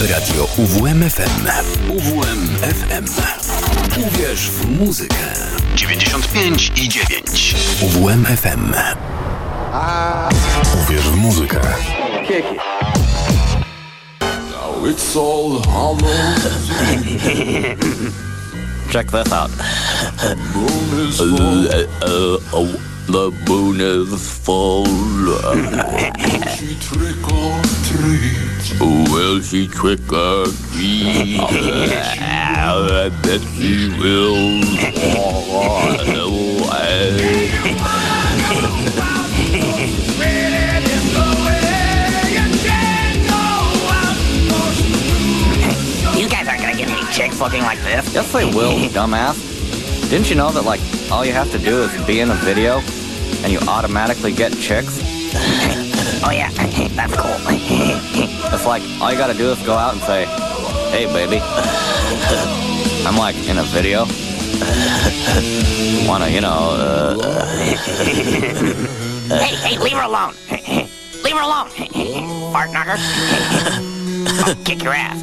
Radio UWMFM. UWMFM. Uwierz w muzykę. 95 i 9. UWMFM. Uwierz w muzykę. Now it's all hollow. Check this out. Moon full. The moon is full. She trick or treat. Will she trick or treat? I bet she will. You guys aren't gonna get any chicks looking like this. Yes, they will, dumbass. Didn't you know that, like, all you have to do is be in a video and you automatically get chicks? Oh yeah, that's cool. It's like, all you gotta do is go out and say, hey, baby. I'm like in a video. Wanna, you know, uh, hey, hey, leave her alone. leave her alone. Fart knocker. I'll kick your ass.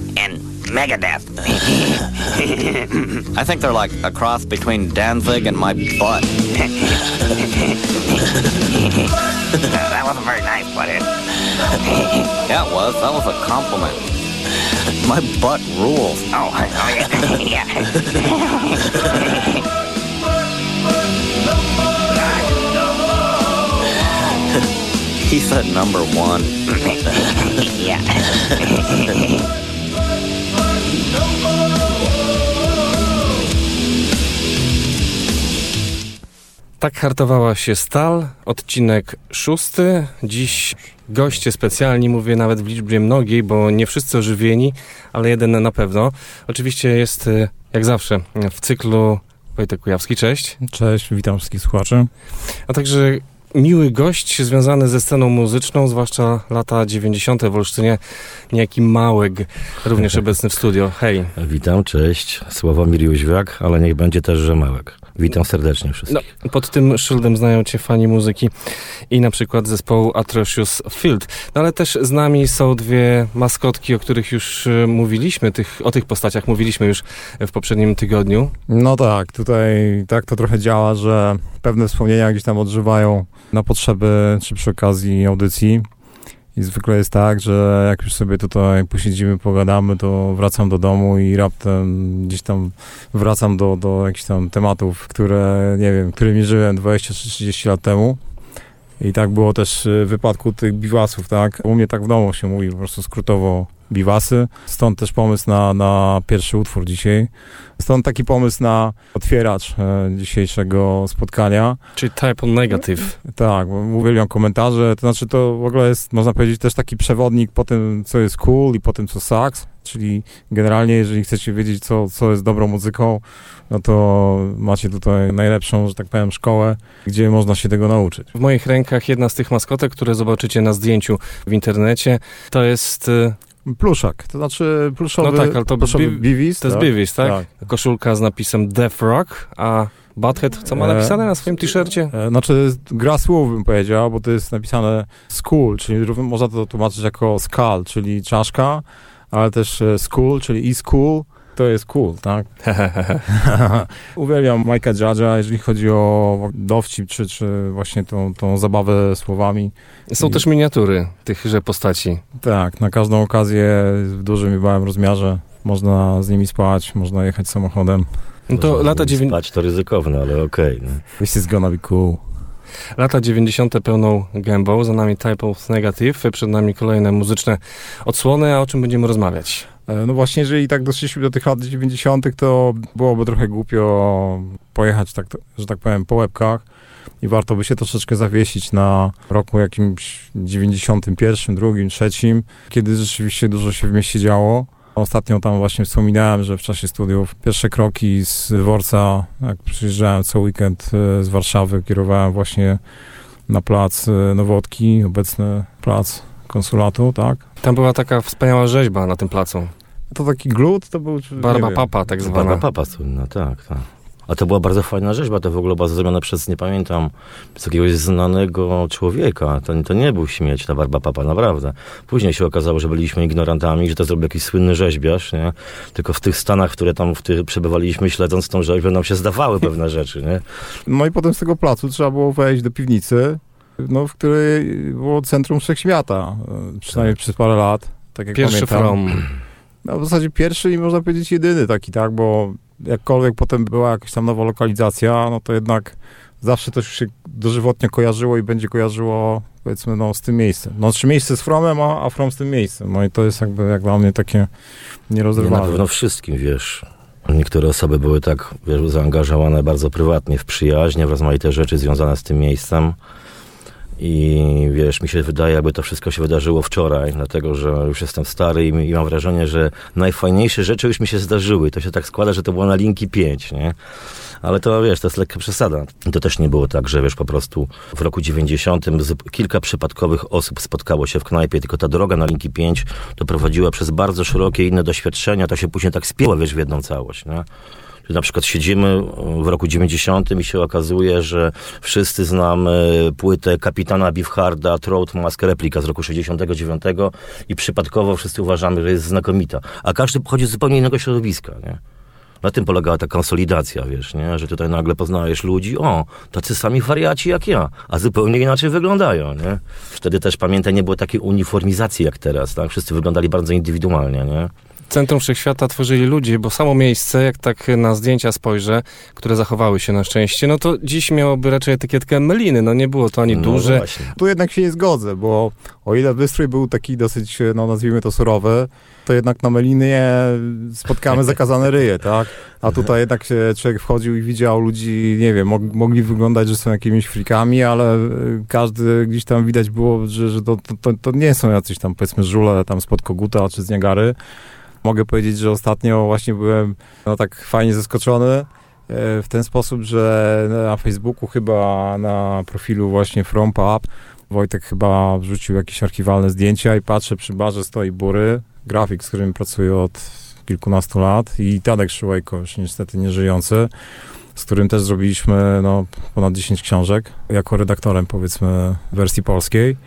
Megadeth. I think they're like a cross between Danzig and my butt. that wasn't very nice, was it? Eh? Yeah, it was. That was a compliment. My butt rules. Oh, oh yeah. yeah. He said number one. yeah. Tak hartowała się stal, odcinek szósty. Dziś goście specjalni, mówię nawet w liczbie mnogiej, bo nie wszyscy ożywieni, ale jeden na pewno. Oczywiście jest, y, jak zawsze, w cyklu Wojtek Kujawski, cześć. Cześć, witam wszystkich słuchaczy. A także miły gość związany ze sceną muzyczną, zwłaszcza lata 90. w Olsztynie, niejaki Małek, również obecny w studio. Hej. Witam, cześć. Sławomir Jóźwiak, ale niech będzie też, że Małek. Witam serdecznie wszystkich. No, pod tym szyldem znają cię fani muzyki i na przykład zespołu Atrocious Field. No ale też z nami są dwie maskotki, o których już e, mówiliśmy, tych, o tych postaciach mówiliśmy już w poprzednim tygodniu. No tak, tutaj tak to trochę działa, że pewne wspomnienia gdzieś tam odżywają na potrzeby, czy przy okazji audycji. I zwykle jest tak, że jak już sobie tutaj posiedzimy, pogadamy, to wracam do domu i raptem gdzieś tam wracam do, do jakichś tam tematów, które, nie wiem, którymi żyłem 20 czy 30 lat temu. I tak było też w wypadku tych biwasów, tak? U mnie tak w domu się mówi po prostu skrótowo biwasy. Stąd też pomysł na, na pierwszy utwór dzisiaj. Stąd taki pomysł na otwieracz e, dzisiejszego spotkania. Czyli type negative. Tak, uwielbiam komentarze. To znaczy to w ogóle jest, można powiedzieć, też taki przewodnik po tym, co jest cool i po tym, co sucks. Czyli generalnie, jeżeli chcecie wiedzieć, co, co jest dobrą muzyką, no to macie tutaj najlepszą, że tak powiem, szkołę, gdzie można się tego nauczyć. W moich rękach jedna z tych maskotek, które zobaczycie na zdjęciu w internecie, to jest... Pluszak, to znaczy pluszowy, No tak, ale to pluszowy bi- biwis. To jest tak? Biwis, tak? Koszulka z napisem Death Rock, a Butthead, co ma E, napisane na swoim t-shircie? E, Znaczy, gra słów bym powiedział, bo to jest napisane skull, czyli można to tłumaczyć jako skull, czyli czaszka, ale też e, school, czyli i school, to jest cool, tak? Uwielbiam Mike'a Judge'a, jeżeli chodzi o dowcip, czy, czy właśnie tą, tą zabawę słowami. Są też miniatury tychże postaci. Tak, na każdą okazję w dużym i małym rozmiarze można z nimi spać, można jechać samochodem. No to lata, dziewię- Spać to ryzykowne, ale okej. no. This is gonna be cool. Lata 90. pełną gębą, za nami Type of Negative, przed nami kolejne muzyczne odsłony, a o czym będziemy rozmawiać? E, No właśnie, jeżeli tak doszliśmy do tych lat 90., to byłoby trochę głupio pojechać, tak, że tak powiem, po łebkach i warto by się troszeczkę zawiesić na roku jakimś 91, drugim, trzecim, kiedy rzeczywiście dużo się w mieście działo. Ostatnio tam właśnie wspominałem, że w czasie studiów pierwsze kroki z dworca, jak przyjeżdżałem co weekend e, z Warszawy, kierowałem właśnie na plac e, Nowotki, obecny plac konsulatu, tak? Tam była taka wspaniała rzeźba na tym placu. To taki glut to był... Barba wiem. Papa tak Barba zwana. Papa słynna, tak, tak. A to była bardzo fajna rzeźba, to w ogóle była zrobiona przez, nie pamiętam, przez jakiegoś znanego człowieka. To, to nie był śmieć, ta Barba Papa, naprawdę. Później się okazało, że byliśmy ignorantami, że to zrobił jakiś słynny rzeźbiarz, nie? Tylko w tych stanach, w które tam w tych przebywaliśmy, śledząc tą rzeźbę, nam się zdawały pewne rzeczy, nie? No i potem z tego placu trzeba było wejść do piwnicy, no, w której było centrum wszechświata, e, przynajmniej przez parę lat, tak jak Pierwszy pamiętam. from. No, w zasadzie pierwszy i można powiedzieć jedyny taki, tak, bo jakkolwiek potem była jakaś tam nowa lokalizacja, no to jednak zawsze to się dożywotnie kojarzyło i będzie kojarzyło, powiedzmy, no, z tym miejscem. No, czy miejsce z Fromem, a, a From z tym miejscem. No i to jest jakby, jak dla mnie, takie Nie, na pewno wszystkim, wiesz. Niektóre osoby były tak, wiesz, zaangażowane bardzo prywatnie w przyjaźnie, w rozmaite rzeczy związane z tym miejscem. I wiesz, mi się wydaje, jakby to wszystko się wydarzyło wczoraj, dlatego że już jestem stary i, i mam wrażenie, że najfajniejsze rzeczy już mi się zdarzyły. To się tak składa, że to było na linki 5, nie? Ale to wiesz, to jest lekka przesada. To też nie było tak, że wiesz, po prostu w roku 90 z, kilka przypadkowych osób spotkało się w knajpie, tylko ta droga na linki 5 to prowadziła przez bardzo szerokie inne doświadczenia, to się później tak spięło, wiesz, w jedną całość, nie? Na przykład siedzimy w roku 90 i się okazuje, że wszyscy znamy płytę kapitana Beefharda, Throat Mask replika z roku 69 i przypadkowo wszyscy uważamy, że jest znakomita. A każdy pochodzi z zupełnie innego środowiska, nie? Na tym polegała ta konsolidacja, wiesz, nie? Że tutaj nagle poznajesz ludzi, o, tacy sami wariaci jak ja, a zupełnie inaczej wyglądają, nie? Wtedy też, pamiętaj, nie było takiej uniformizacji jak teraz, tak? Wszyscy wyglądali bardzo indywidualnie, nie? Centrum Wszechświata tworzyli ludzie, bo samo miejsce, jak tak na zdjęcia spojrzę, które zachowały się na szczęście, no to dziś miałoby raczej etykietkę Meliny. No nie było to ani No duże. właśnie. Tu jednak się nie zgodzę, bo o ile wystrój był taki dosyć, no nazwijmy to surowy, to jednak na Melinie spotkamy zakazane ryje, tak? A tutaj jednak się człowiek wchodził i widział ludzi, nie wiem, mog, mogli wyglądać, że są jakimiś frikami, ale y, każdy gdzieś tam widać było, że, że to, to, to, to nie są jacyś tam powiedzmy żule tam spod koguta czy z Niagary. Mogę powiedzieć, że ostatnio właśnie byłem no tak fajnie zaskoczony e, w ten sposób, że na Facebooku chyba na profilu właśnie From Pub Wojtek chyba wrzucił jakieś archiwalne zdjęcia i patrzę, przy barze stoi Bury, grafik, z którym pracuję od kilkunastu lat i Tadek Szyłejko, już niestety nieżyjący, z którym też zrobiliśmy no, ponad 10 książek, jako redaktorem powiedzmy wersji polskiej.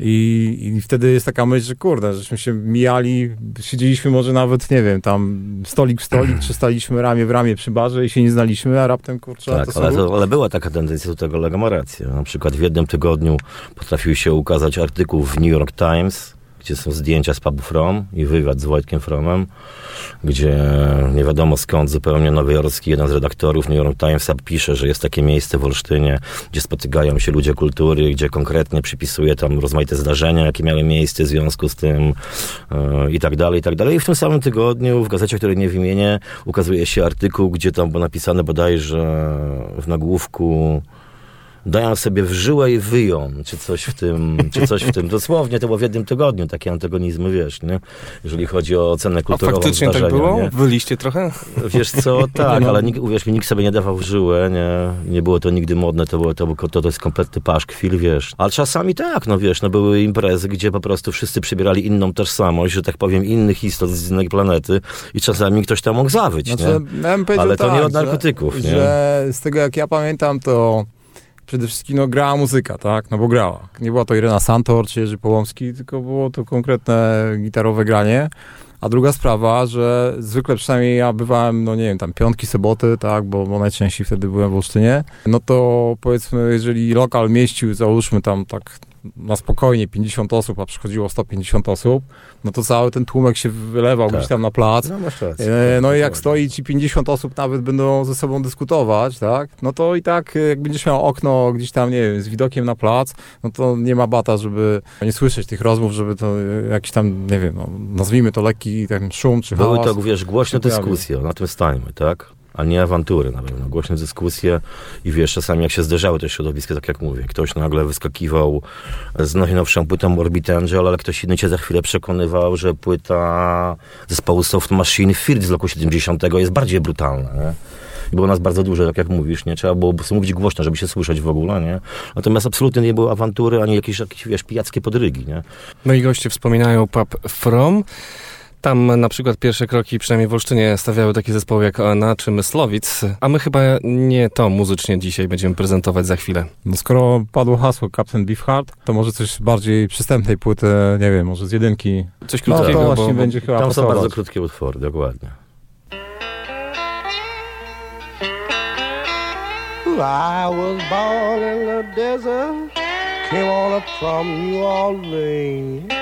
I, I wtedy jest taka myśl, że kurde, żeśmy się mijali, siedzieliśmy może nawet, nie wiem, tam stolik w stolik, czy staliśmy ramię w ramię przy barze i się nie znaliśmy, a raptem, kurczę, Tak, to ale, są... to, ale była taka tendencja do tego, Lego ma rację. Na przykład w jednym tygodniu potrafił się ukazać artykuł w New York Times, gdzie są zdjęcia z pubu From i wywiad z Wojtkiem Fromem, gdzie nie wiadomo skąd zupełnie nowojorski jeden z redaktorów New York Timesa pisze, że jest takie miejsce w Olsztynie, gdzie spotykają się ludzie kultury, gdzie konkretnie przypisuje tam rozmaite zdarzenia, jakie miały miejsce w związku z tym e, i tak dalej, i tak dalej. I w tym samym tygodniu w gazecie, której nie wymienię, ukazuje się artykuł, gdzie tam było napisane bodajże w nagłówku dają sobie w żyłę i wyją, czy coś w tym, czy coś w tym. Dosłownie to było w jednym tygodniu, takie antagonizmy, wiesz, nie? Jeżeli chodzi o ocenę A kulturową faktycznie tak było? nie? Wyliście trochę? Wiesz co, tak, No. ale nikt, uwierz mi, nikt sobie nie dawał w żyłę, nie, nie było to nigdy modne, to, było, to, było- to, to jest kompletny paszkwil, wiesz. Ale czasami tak, no wiesz, no były imprezy, gdzie po prostu wszyscy przybierali inną tożsamość, że tak powiem, innych istot z innej planety i czasami ktoś tam mógł zawyć, Znaczy, nie? ja Ale to nie tak, od narkotyków, że, nie? że z tego jak ja pamiętam, to przede wszystkim no, grała muzyka, tak? No bo grała. Nie była to Irena Santor czy Jerzy Połomski, tylko było to konkretne gitarowe granie. A druga sprawa, że zwykle przynajmniej ja bywałem, no nie wiem, tam piątki, soboty, tak, bo, bo najczęściej wtedy byłem w Olsztynie, no to powiedzmy, jeżeli lokal mieścił, załóżmy tam tak na spokojnie 50 osób, a przychodziło 150 osób, no to cały ten tłumek się wylewał Tak. gdzieś tam na plac. No masz rację. E, No i jak stoi ci 50 osób nawet będą ze sobą dyskutować, tak? No to i tak e, jak będziesz miał okno gdzieś tam, nie wiem, z widokiem na plac, no to nie ma bata, żeby nie słyszeć tych rozmów, żeby to e, jakiś tam, nie wiem, no, nazwijmy to lekki ten szum czy Były hałas. to, wiesz, głośne dyskusje, na tym stańmy, tak? A nie awantury na pewno. Głośne dyskusje i wiesz, czasami jak się zderzały te środowiska, tak jak mówię, ktoś nagle wyskakiwał z najnowszą płytą Orbit Angel, ale ktoś inny cię za chwilę przekonywał, że płyta zespołu Soft Machine Field z roku 70 jest bardziej brutalna, nie? I Było nas bardzo dużo, tak jak mówisz, nie? Trzeba było mówić głośno, żeby się słyszeć w ogóle, nie? Natomiast absolutnie nie było awantury, ani jakieś, jakieś wiesz, pijackie podrygi, nie? Moi goście wspominają pub From. Tam na przykład pierwsze kroki, przynajmniej w Olsztynie, stawiały takie zespoły jak ONA czy Myslowic, a my chyba nie to muzycznie dzisiaj będziemy prezentować za chwilę. No skoro padło hasło Captain Beefheart, to może coś bardziej przystępnej płyty, nie wiem, może z jedynki. Coś No krótkiego, to bo, właśnie bo będzie chyba Tam są pasować. bardzo krótkie utwory, dokładnie. I was born in the desert, came on up from New Orleans.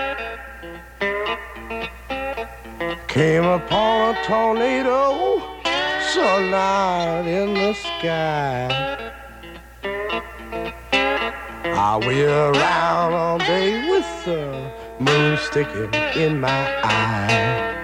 Came upon a tornado, so loud in the sky. I wheel around all day with the moon sticking in my eye.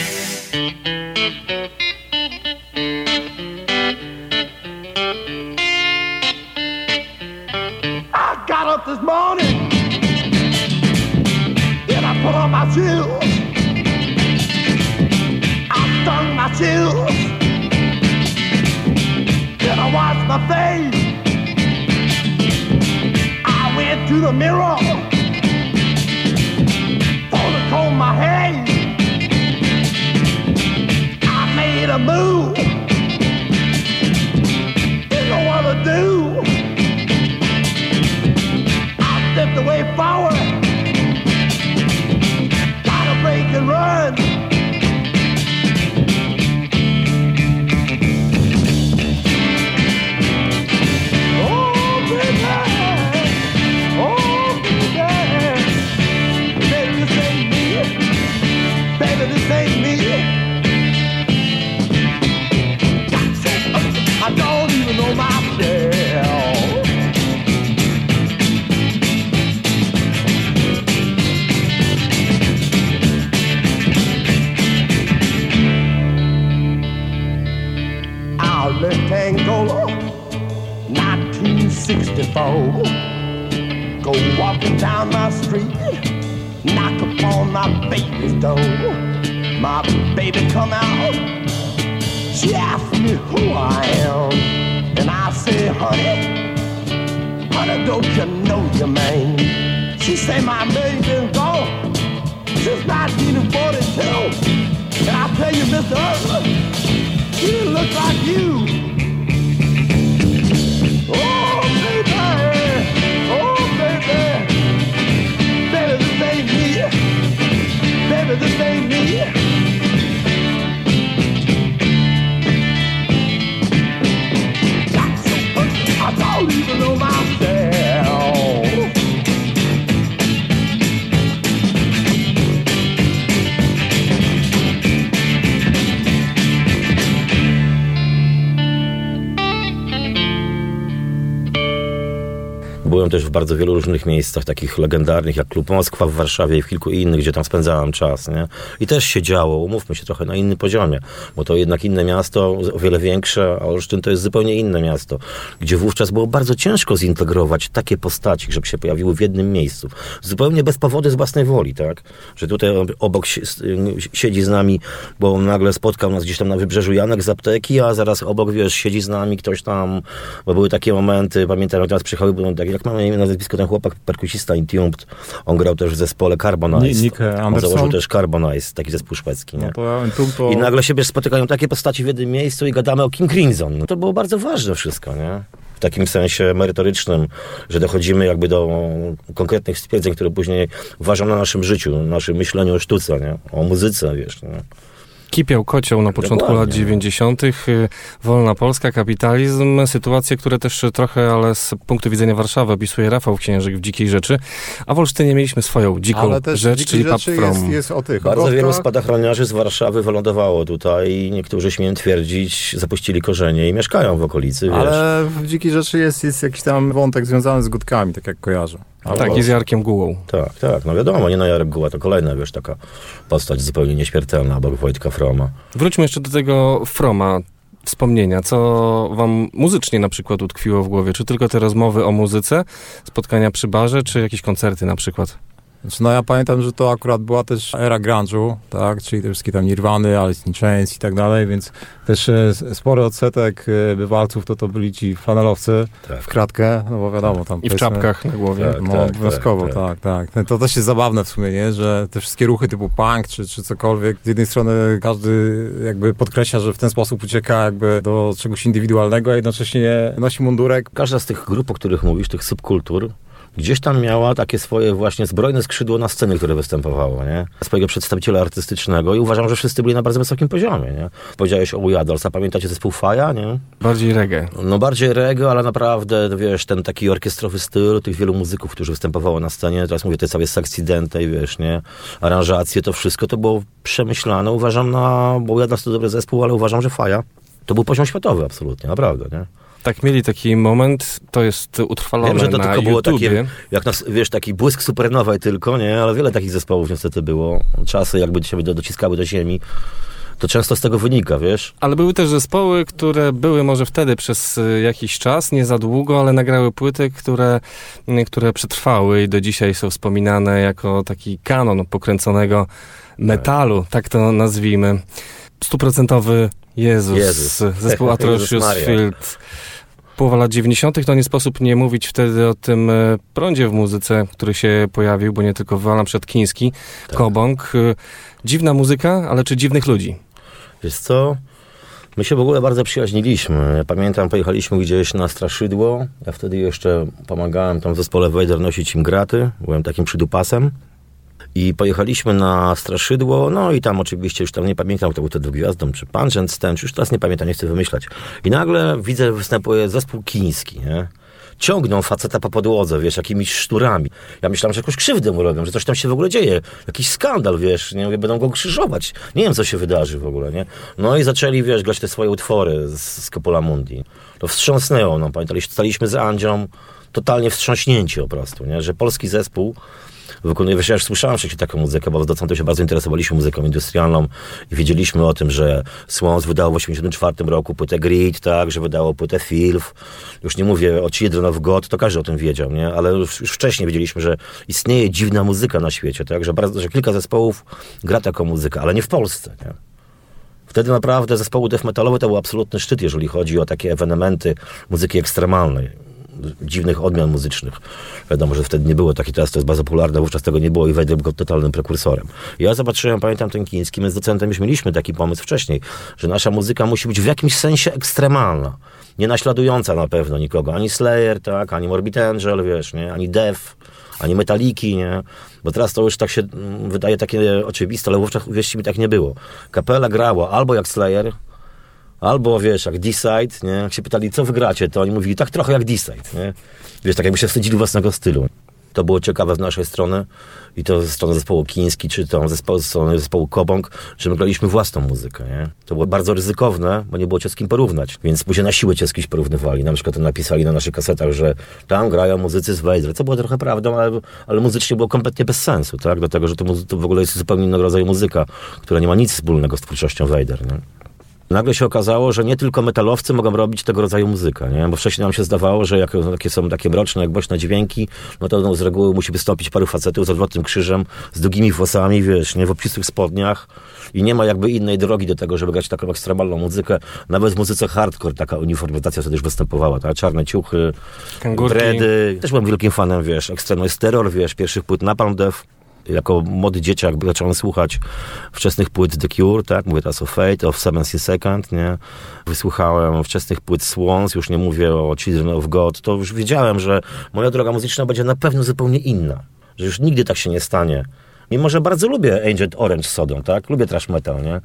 My baby come out, she asked me who I am, and I say, honey, honey, don't you know your man? She say my baby's gone since 1942, and I tell you, Mr. Hustler. He didn't look like you. Oh, baby. Oh, baby. Baby, this ain't me. Baby, this ain't Byłem też w bardzo wielu różnych miejscach, takich legendarnych, jak Klub Moskwa w Warszawie i w kilku innych, gdzie tam spędzałem czas, nie? I też się działo, umówmy się, trochę na innym poziomie, bo to jednak inne miasto, o wiele większe, a Olsztyn to jest zupełnie inne miasto, gdzie wówczas było bardzo ciężko zintegrować takie postaci, żeby się pojawiły w jednym miejscu. Zupełnie bez powodu, z własnej woli, tak? Że tutaj obok si- siedzi z nami, bo nagle spotkał nas gdzieś tam na wybrzeżu Janek z apteki, a zaraz obok, wiesz, siedzi z nami ktoś tam, bo były takie momenty, pamiętam, jak teraz przyjechały, były tak, jak na imię, nazwisko, ten chłopak, perkusista Intumed, on grał też w zespole Carbonize. Nick On Anderson? założył też Carbonize, taki zespół szwedzki, nie? No to, to... I nagle się spotykają takie postaci w jednym miejscu i gadamy o Kim Crimson. No to było bardzo ważne wszystko, nie? W takim sensie merytorycznym, że dochodzimy jakby do konkretnych stwierdzeń, które później ważą na naszym życiu, na naszym myśleniu o sztuce, nie? O muzyce, wiesz, nie? Kipiał kocioł na początku Dokładnie. lat 90., y, wolna Polska, kapitalizm, sytuacje, które też trochę, ale z punktu widzenia Warszawy opisuje Rafał Księżyk w Dzikiej Rzeczy, a w Olsztynie mieliśmy swoją dziką Ale też rzecz, czyli Pub From. jest, jest o tych Bardzo wielu spadochroniarzy z Warszawy wylądowało tutaj i niektórzy, śmiem twierdzić, zapuścili korzenie i mieszkają w okolicy, wiesz. Ale w dzikiej rzeczy jest, jest jakiś tam wątek związany z gutkami, tak jak kojarzę. Tak, i z Jarkiem Gułą. Tak, tak, no wiadomo, nie no Jarek Guła to kolejna, wiesz, taka postać zupełnie nieśmiertelna obok Wojtka Froma. Wróćmy jeszcze do tego Froma. Wspomnienia, co wam muzycznie na przykład utkwiło w głowie? Czy tylko te rozmowy o muzyce, spotkania przy barze, czy jakieś koncerty na przykład? Znaczy, no ja pamiętam, że to akurat była też era grunge'u, tak, czyli te wszystkie tam Nirwany, Alice in Chains i tak dalej, więc też e, spory odsetek e, bywalców to to byli ci flanelowcy Tak. w kratkę, no bo wiadomo tam... I w czapkach na głowie. Tak. No, obowiązkowo, tak, tak. No, To też jest zabawne w sumie, nie? że te wszystkie ruchy typu punk czy, czy cokolwiek, z jednej strony każdy jakby podkreśla, że w ten sposób ucieka jakby do czegoś indywidualnego, a jednocześnie nosi mundurek. Każda z tych grup, o których mówisz, tych subkultur, gdzieś tam miała takie swoje właśnie zbrojne skrzydło na scenie, które występowało, nie? Swojego przedstawiciela artystycznego i uważam, że wszyscy byli na bardzo wysokim poziomie, nie? Powiedziałeś o Ujadolsa, pamiętacie zespół Faja, nie? Bardziej reggae. No bardziej reggae, ale naprawdę, wiesz, ten taki orkiestrowy styl tych wielu muzyków, którzy występowało na scenie, teraz mówię, te całe seksidente, wiesz, nie? Aranżacje, to wszystko, to było przemyślane, uważam na, bo Ujadolsa to dobry zespół, ale uważam, że Faja to był poziom światowy absolutnie, naprawdę, nie? Tak, mieli taki moment, to jest utrwalone Wiem, że to tylko było takie, jak wiesz, taki błysk supernowej tylko, nie? Ale wiele takich zespołów niestety było. Czasy jakby się do, dociskały do ziemi. To często z tego wynika, wiesz? Ale były też zespoły, które były może wtedy przez y, jakiś czas, nie za długo, ale nagrały płyty, które, które przetrwały i do dzisiaj są wspominane jako taki kanon pokręconego metalu, tak to nazwijmy. Stuprocentowy Jezus, Jezus. zespół Atrocious. Field. Połowa lat 90. to nie sposób nie mówić wtedy o tym e, prądzie w muzyce, który się pojawił, bo nie tylko Walam Przedkiński, Tak. Kobąk. Y, Dziwna muzyka, ale czy dziwnych ludzi? Wiesz co? My się w ogóle bardzo przyjaźniliśmy. Ja pamiętam, pojechaliśmy gdzieś na Straszydło. Ja wtedy jeszcze pomagałem tam w zespole Wejder nosić im graty. Byłem takim przydupasem. I pojechaliśmy na Straszydło, no i tam oczywiście już tam nie pamiętam, kto był wtedy gwiazdą, czy Punch Stand, czy już teraz nie pamiętam, nie chcę wymyślać. I nagle widzę, występuje zespół chiński, nie? Ciągną faceta po podłodze, wiesz, jakimiś szturami. Ja myślałem, że jakąś krzywdę mu robią, że coś tam się w ogóle dzieje. Jakiś skandal, wiesz, nie? Będą go krzyżować. Nie wiem, co się wydarzy w ogóle, nie? No i zaczęli, wiesz, grać te swoje utwory z, z Coppola Mundi. To wstrząsnęło, no pamiętaliście, staliśmy z Andzią totalnie wstrząśnięci po prostu, nie? Że polski zespół wykonuje, ja już słyszałem wcześniej taką muzykę, bo z docentem się bardzo interesowaliśmy muzyką industrialną i wiedzieliśmy o tym, że Swans wydało w 1984 roku płytę Grid, tak, że wydało płytę Filf. Już nie mówię o Children of God, to każdy o tym wiedział, nie? Ale już, już wcześniej wiedzieliśmy, że istnieje dziwna muzyka na świecie, tak, że, bardzo, że kilka zespołów gra taką muzykę, ale nie w Polsce, nie? Wtedy naprawdę zespoły death metalowe to był absolutny szczyt, jeżeli chodzi o takie ewenementy muzyki ekstremalnej dziwnych odmian muzycznych. Wiadomo, że wtedy nie było takiej, teraz to jest bardzo popularne, wówczas tego nie było i Wejder był totalnym prekursorem. Ja zobaczyłem, pamiętam ten chiński, my z docentem już mieliśmy taki pomysł wcześniej, że nasza muzyka musi być w jakimś sensie ekstremalna. Nie naśladująca na pewno nikogo. Ani Slayer, tak, ani Morbid Angel, wiesz, nie? Ani Def, ani Metaliki, nie? Bo teraz to już tak się mm, wydaje takie oczywiste, ale wówczas, uwierzcie mi, tak nie było. Kapela grała albo jak Slayer, albo wiesz, jak D-Side, nie? Jak się pytali, co wygracie, to oni mówili, tak trochę jak D-Side, nie? Wiesz, tak jakby się wstydzili własnego stylu. To było ciekawe z naszej strony i to ze strony zespołu Kiński, czy to zespołu, ze strony zespołu Kobong, że my graliśmy własną muzykę, nie? To było bardzo ryzykowne, bo nie było cię z kim porównać, więc później na siłę cię z kimś porównywali. Na przykład napisali na naszych kasetach, że tam grają muzycy z Vader, co było trochę prawdą, ale, ale muzycznie było kompletnie bez sensu, tak? Dlatego, że to, to w ogóle jest zupełnie innego rodzaju muzyka, która nie ma nic wspólnego z twórczością Vader, nie? Nagle się okazało, że nie tylko metalowcy mogą robić tego rodzaju muzykę, nie? Bo wcześniej nam się zdawało, że jak takie są takie mroczne, jak boczne dźwięki, no to no, z reguły musi wystąpić paru facetów z odwrotnym krzyżem, z długimi włosami, wiesz, nie w obcisłych spodniach i nie ma jakby innej drogi do tego, żeby grać taką ekstremalną muzykę. Nawet w muzyce hardcore taka uniformizacja wtedy już występowała, tak? Czarne ciuchy, Kangurki. dredy. Też byłem wielkim fanem, wiesz, Extreme jest Terror, wiesz, pierwszych płyt Napalm Death. Jako młody dzieciak zacząłem słuchać wczesnych płyt The Cure, tak? Mówię teraz o Fate, o Seven Second, nie? Wysłuchałem wczesnych płyt Swans, już nie mówię o Children of God. To już wiedziałem, że moja droga muzyczna będzie na pewno zupełnie inna. Że już nigdy tak się nie stanie. Mimo, że bardzo lubię Agent Orange z Sodą, tak? Lubię trash metal, nie?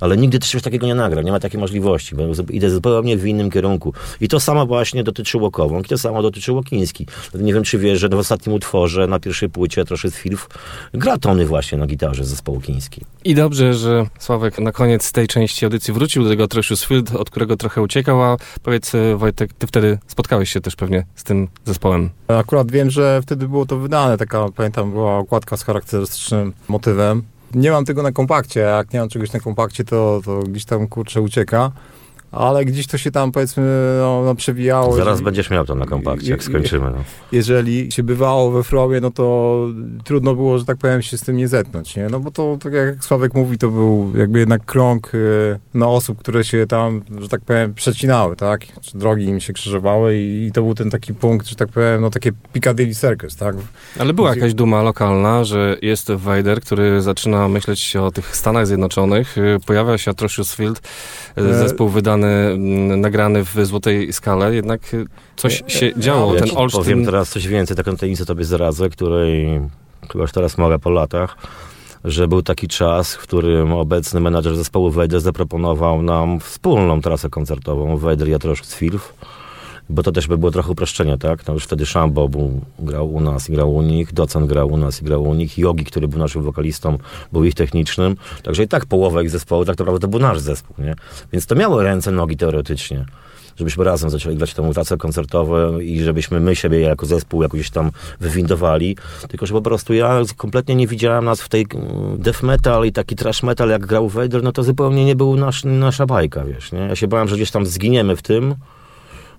Ale nigdy też czegoś takiego nie nagram, nie ma takiej możliwości, bo idę zupełnie w innym kierunku. I to samo właśnie dotyczyło Kowąk, i to samo dotyczyło Kiński. Nie wiem, czy wiesz, że w ostatnim utworze, na pierwszej płycie, troszkę z Filf, gra Tony właśnie na gitarze z zespołu Kiński. I dobrze, że Sławek na koniec tej części audycji wrócił do tego Atrocious Field, od którego trochę uciekał, a powiedz e, Wojtek, ty wtedy spotkałeś się też pewnie z tym zespołem. Akurat wiem, że wtedy było to wydane, taka, pamiętam, była okładka z motywem. Nie mam tego na kompakcie, a jak nie mam czegoś na kompakcie, to, to gdzieś tam, kurczę, ucieka. Ale gdzieś to się tam, powiedzmy, no, no przewijało. Zaraz Jeżeli- będziesz miał to na kompakcie, jak skończymy. No. jeżeli się bywało we Fromie, no to trudno było, że tak powiem, się z tym nie zetknąć, nie? No bo to, tak jak Sławek mówi, to był jakby jednak krąg y, na osób, które się tam, że tak powiem, przecinały, tak? Czy drogi im się krzyżowały i, i to był ten taki punkt, że tak powiem, no takie Piccadilly Circus, tak? Ale była Gdzie- jakaś duma lokalna, że jest Vader, który zaczyna myśleć o tych Stanach Zjednoczonych. Y, Pojawia się Atrocious Field, y, E, zespół wydany, mm, nagrany w złotej skale, jednak y, coś E, się e, działo. Ja Ten Olsztyn... powiem teraz coś więcej, taką tajemnicę tobie zdradzę, której chyba już teraz mogę po latach, że był taki czas, w którym obecny menadżer zespołu Vader zaproponował nam wspólną trasę koncertową i Atrocious Filth. Bo to też by było trochę uproszczenie, tak? No już wtedy Shambo był, grał u nas i grał u nich, Docent grał u nas i grał u nich, Yogi, który był naszym wokalistą, był ich technicznym. Także i tak połowa ich zespołu tak naprawdę to był nasz zespół, nie? Więc to miało ręce, nogi teoretycznie żebyśmy razem zaczęli grać tę trasę koncertową i żebyśmy my siebie jako zespół jakoś tam wywindowali. Tylko, że po prostu ja kompletnie nie widziałem nas w tej mm, death metal i taki trash metal, jak grał Vader, no to zupełnie nie był nasz, nasza bajka, wiesz, nie? Ja się bałem, że gdzieś tam zginiemy w tym,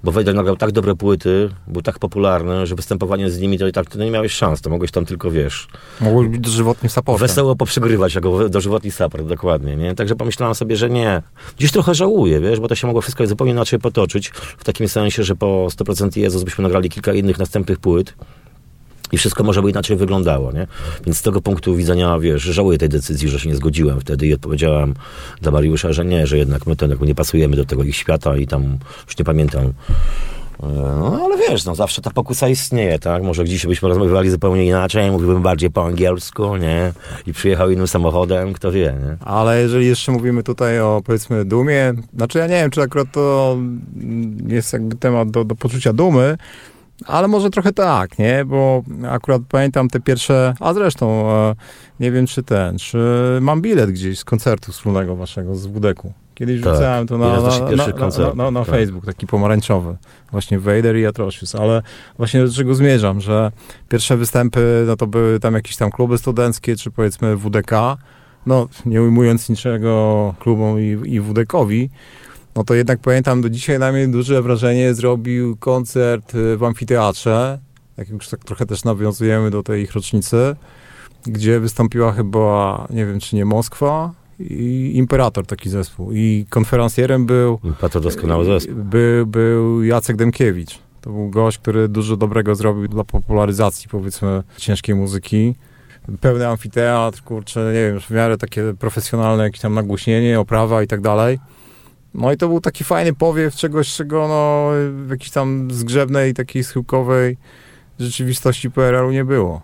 bo Vader nagrał tak dobre płyty, był tak popularny, że występowanie z nimi to i tak to nie miałeś szans, to mogłeś tam tylko, wiesz, Mogło być dożywotnim supportem. wesoło poprzegrywać jako dożywotni support, dokładnie, nie? Także pomyślałem sobie, że nie. Dziś trochę żałuję, wiesz, bo to się mogło wszystko zupełnie inaczej potoczyć, w takim sensie, że po 100% Jezus byśmy nagrali kilka innych następnych płyt i wszystko może by inaczej wyglądało, nie? Więc z tego punktu widzenia, wiesz, żałuję tej decyzji, że się nie zgodziłem wtedy i odpowiedziałem dla Mariusza, że nie, że jednak my to jakby nie pasujemy do tego ich świata i tam, już nie pamiętam, no ale wiesz, no zawsze ta pokusa istnieje, tak? Może gdzieś byśmy rozmawiali zupełnie inaczej, mówiłbym bardziej po angielsku, nie? I przyjechał innym samochodem, kto wie, nie? Ale jeżeli jeszcze mówimy tutaj o, powiedzmy, dumie, znaczy ja nie wiem, czy akurat to jest jakby temat do, do poczucia dumy, ale może trochę tak, nie? Bo akurat pamiętam te pierwsze, a zresztą e, nie wiem, czy ten, czy mam bilet gdzieś z koncertu wspólnego waszego z WDK-u. Kiedyś Tak, wrzucałem to na, na, na, na tak. Facebook, taki pomarańczowy. Właśnie Vader i Atrocious, ale właśnie do czego zmierzam, że pierwsze występy, no to były tam jakieś tam kluby studenckie, czy powiedzmy WDK, no nie ujmując niczego klubom i, i WDK-owi, no to jednak pamiętam do dzisiaj na mnie duże wrażenie zrobił koncert y, w amfiteatrze, jak już tak trochę też nawiązujemy do tej ich rocznicy, gdzie wystąpiła chyba, nie wiem czy nie Moskwa i Imperator taki zespół i konferencjerem był Pato doskonały zespół. by, był Jacek Demkiewicz. To był gość, który dużo dobrego zrobił dla popularyzacji, powiedzmy, ciężkiej muzyki. Pełny amfiteatr, kurczę, nie wiem, w miarę takie profesjonalne jakieś tam nagłośnienie, oprawa i tak dalej. No i to był taki fajny powiew czegoś, czego no w jakiejś tam zgrzebnej, takiej schyłkowej rzeczywistości PRL-u nie było.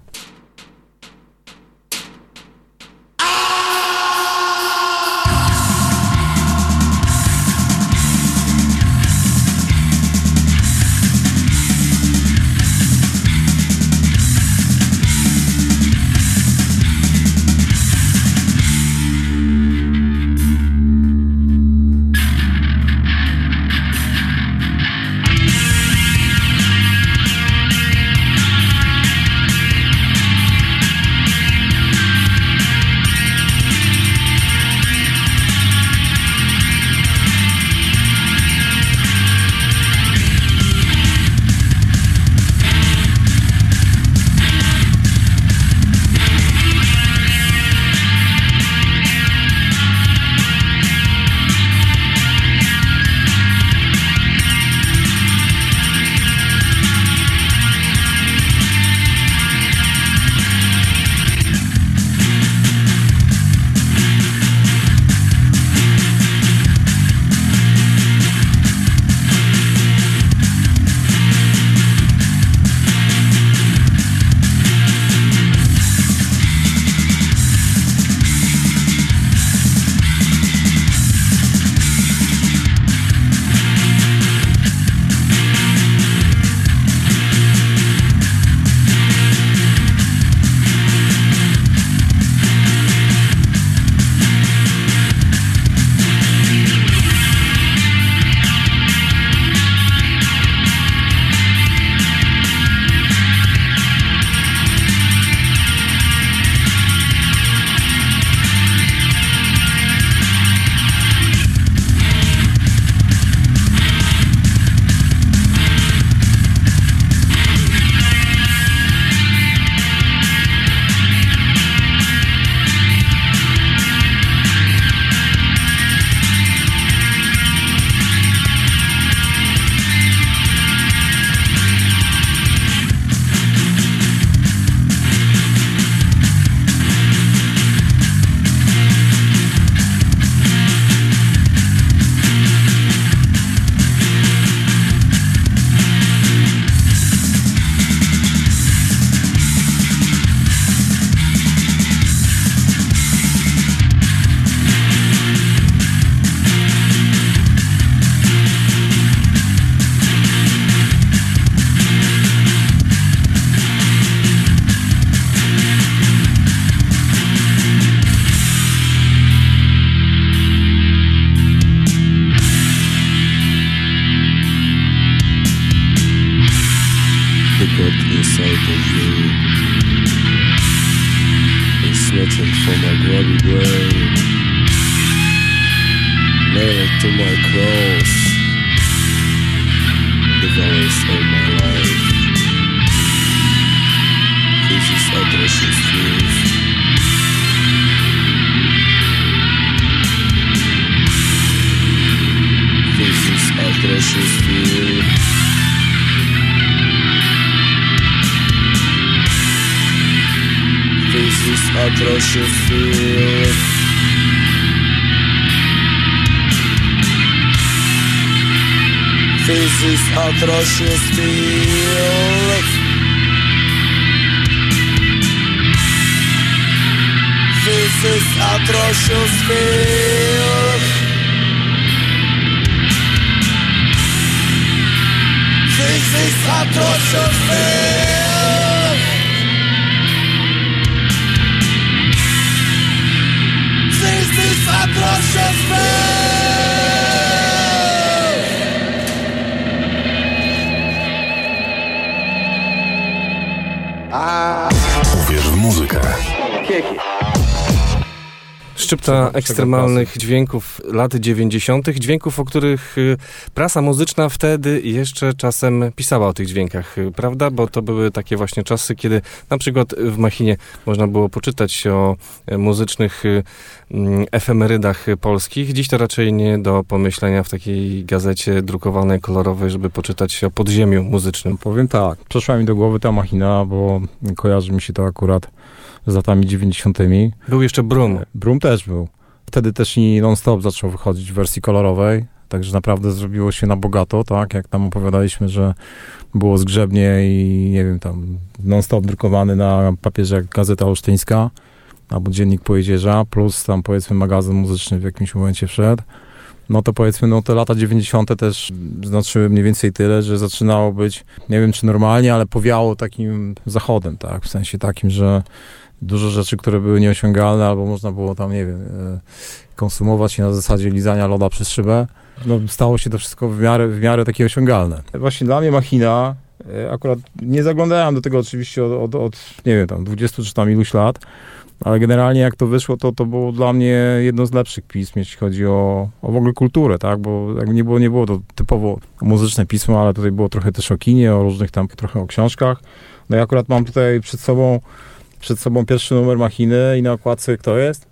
Atrocious truth. This is atrocious truth. This is atrocious truth. Uwierz w muzykę. Szczypta ekstremalnych dźwięków lat 90., dźwięków, o których y, prasa muzyczna wtedy jeszcze czasem pisała o tych dźwiękach, y, prawda? Bo to były takie właśnie czasy, kiedy na przykład w Machinie można było poczytać o y, muzycznych y, mm, efemerydach polskich. Dziś to raczej nie do pomyślenia w takiej gazecie drukowanej, kolorowej, żeby poczytać o podziemiu muzycznym. Powiem tak, przeszła mi do głowy ta machina, bo kojarzy mi się to akurat z latami 90. Był jeszcze Brum. Brum też był. Wtedy też i non-stop zaczął wychodzić w wersji kolorowej, także naprawdę zrobiło się na bogato, tak? Jak tam opowiadaliśmy, że było zgrzebnie i nie wiem, tam non-stop drukowany na papierze jak Gazeta Olsztyńska albo Dziennik Pojedzierza, plus tam powiedzmy magazyn muzyczny w jakimś momencie wszedł. No to powiedzmy, no te lata 90. też znaczyły mniej więcej tyle, że zaczynało być, nie wiem czy normalnie, ale powiało takim zachodem, tak? W sensie takim, że dużo rzeczy, które były nieosiągalne, albo można było tam, nie wiem, e, konsumować je na zasadzie lizania loda przez szybę. No, stało się to wszystko w miarę, w miarę takie osiągalne. Właśnie dla mnie machina, e, akurat nie zaglądałem do tego oczywiście od, od, od nie wiem, tam 20 czy tam iluś lat, ale generalnie jak to wyszło, to to było dla mnie jedno z lepszych pism, jeśli chodzi o, o w ogóle kulturę, tak, bo jakby nie było, nie było to typowo muzyczne pismo, ale tutaj było trochę też o kinie, o różnych tam, trochę o książkach. No i akurat mam tutaj przed sobą przed sobą pierwszy numer machiny i na okładce kto jest?